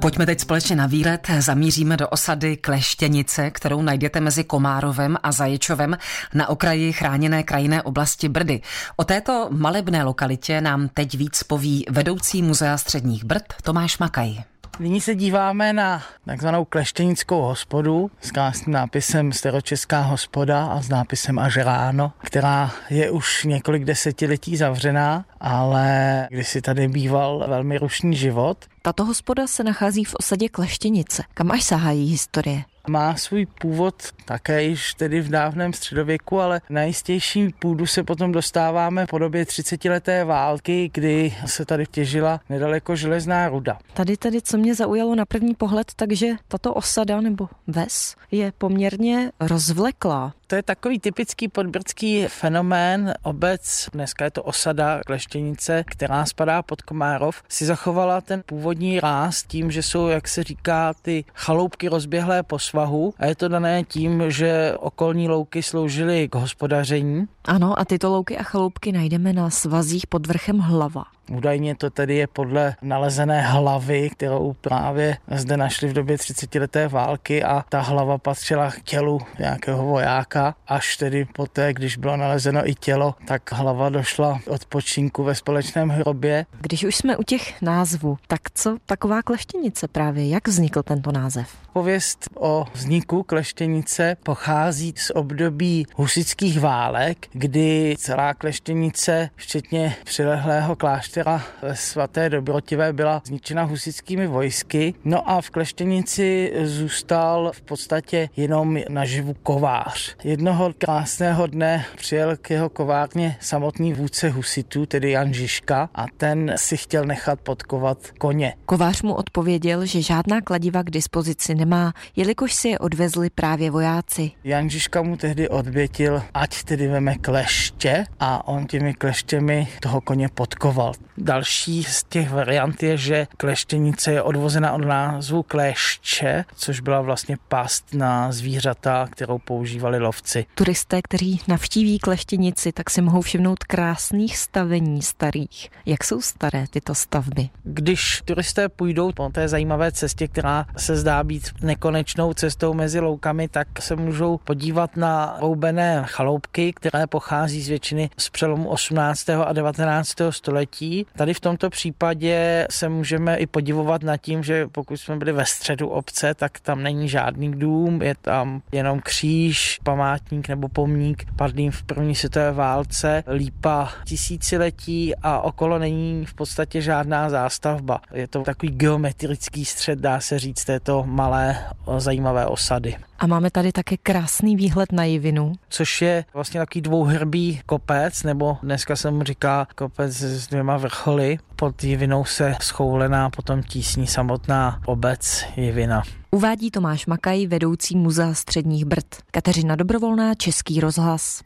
Pojďme teď společně na výlet. Zamíříme do osady Kleštěnice, kterou najdete mezi Komárovem a Zaječovem na okraji chráněné krajinné oblasti Brdy. O této malebné lokalitě nám teď víc poví vedoucí muzea středních Brd Tomáš Makaj. Nyní se díváme na takzvanou kleštěnickou hospodu s krásným nápisem Staročeská hospoda a s nápisem Až ráno, která je už několik desetiletí zavřená, ale když si tady býval velmi rušný život. Tato hospoda se nachází v osadě Kleštěnice. Kam až sahá její historie? Má svůj původ také již tedy v dávném středověku, ale na jistější půdu se potom dostáváme po době 30-leté války, kdy se tady těžila nedaleko železná ruda. Tady tedy, co mě zaujalo na první pohled, takže tato osada nebo ves je poměrně rozvleklá. To je takový typický podbrdský fenomén. Obec, dneska je to osada Kleštěnice, která spadá pod Komárov, si zachovala ten původní ráz tím, že jsou, jak se říká, ty chaloupky rozběhlé po svahu a je to dané tím, že okolní louky sloužily k hospodaření. Ano, a tyto louky a chaloupky najdeme na svazích pod vrchem Hlava. Údajně to tedy je podle nalezené hlavy, kterou právě zde našli v době 30 leté války a ta hlava patřila k tělu nějakého vojáka. Až tedy poté, když bylo nalezeno i tělo, tak hlava došla od počinku ve společném hrobě. Když už jsme u těch názvů, tak co taková kleštěnice právě? Jak vznikl tento název? Pověst o vzniku kleštěnice pochází z období husických válek, kdy celá kleštěnice, včetně přilehlého kláštera, ve svaté Dobrotivé byla zničena husickými vojsky. No a v Kleštěnici zůstal v podstatě jenom naživu kovář. Jednoho krásného dne přijel k jeho kovárně samotný vůdce husitů, tedy Jan Žižka, a ten si chtěl nechat podkovat koně. Kovář mu odpověděl, že žádná kladiva k dispozici nemá, jelikož si je odvezli právě vojáci. Jan Žižka mu tehdy odvětil, ať tedy veme kleště a on těmi kleštěmi toho koně podkoval. Další z těch variant je, že kleštěnice je odvozena od názvu klešče, což byla vlastně past na zvířata, kterou používali lovci. Turisté, kteří navštíví kleštěnici, tak si mohou všimnout krásných stavení starých. Jak jsou staré tyto stavby? Když turisté půjdou po té zajímavé cestě, která se zdá být nekonečnou cestou mezi loukami, tak se můžou podívat na roubené chaloupky, které pochází z většiny z přelomu 18. a 19. století Tady v tomto případě se můžeme i podivovat nad tím, že pokud jsme byli ve středu obce, tak tam není žádný dům, je tam jenom kříž, památník nebo pomník padlým v první světové válce, lípa tisíciletí a okolo není v podstatě žádná zástavba. Je to takový geometrický střed, dá se říct, této malé zajímavé osady. A máme tady také krásný výhled na Jivinu. Což je vlastně takový dvouhrbý kopec, nebo dneska se mu říká kopec s dvěma vrcholy. Pod Jivinou se schoulená potom tísní samotná obec Jivina. Uvádí Tomáš Makaj, vedoucí muzea středních Brd. Kateřina Dobrovolná, Český rozhlas.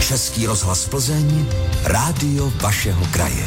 Český rozhlas Plzeň, rádio vašeho kraje.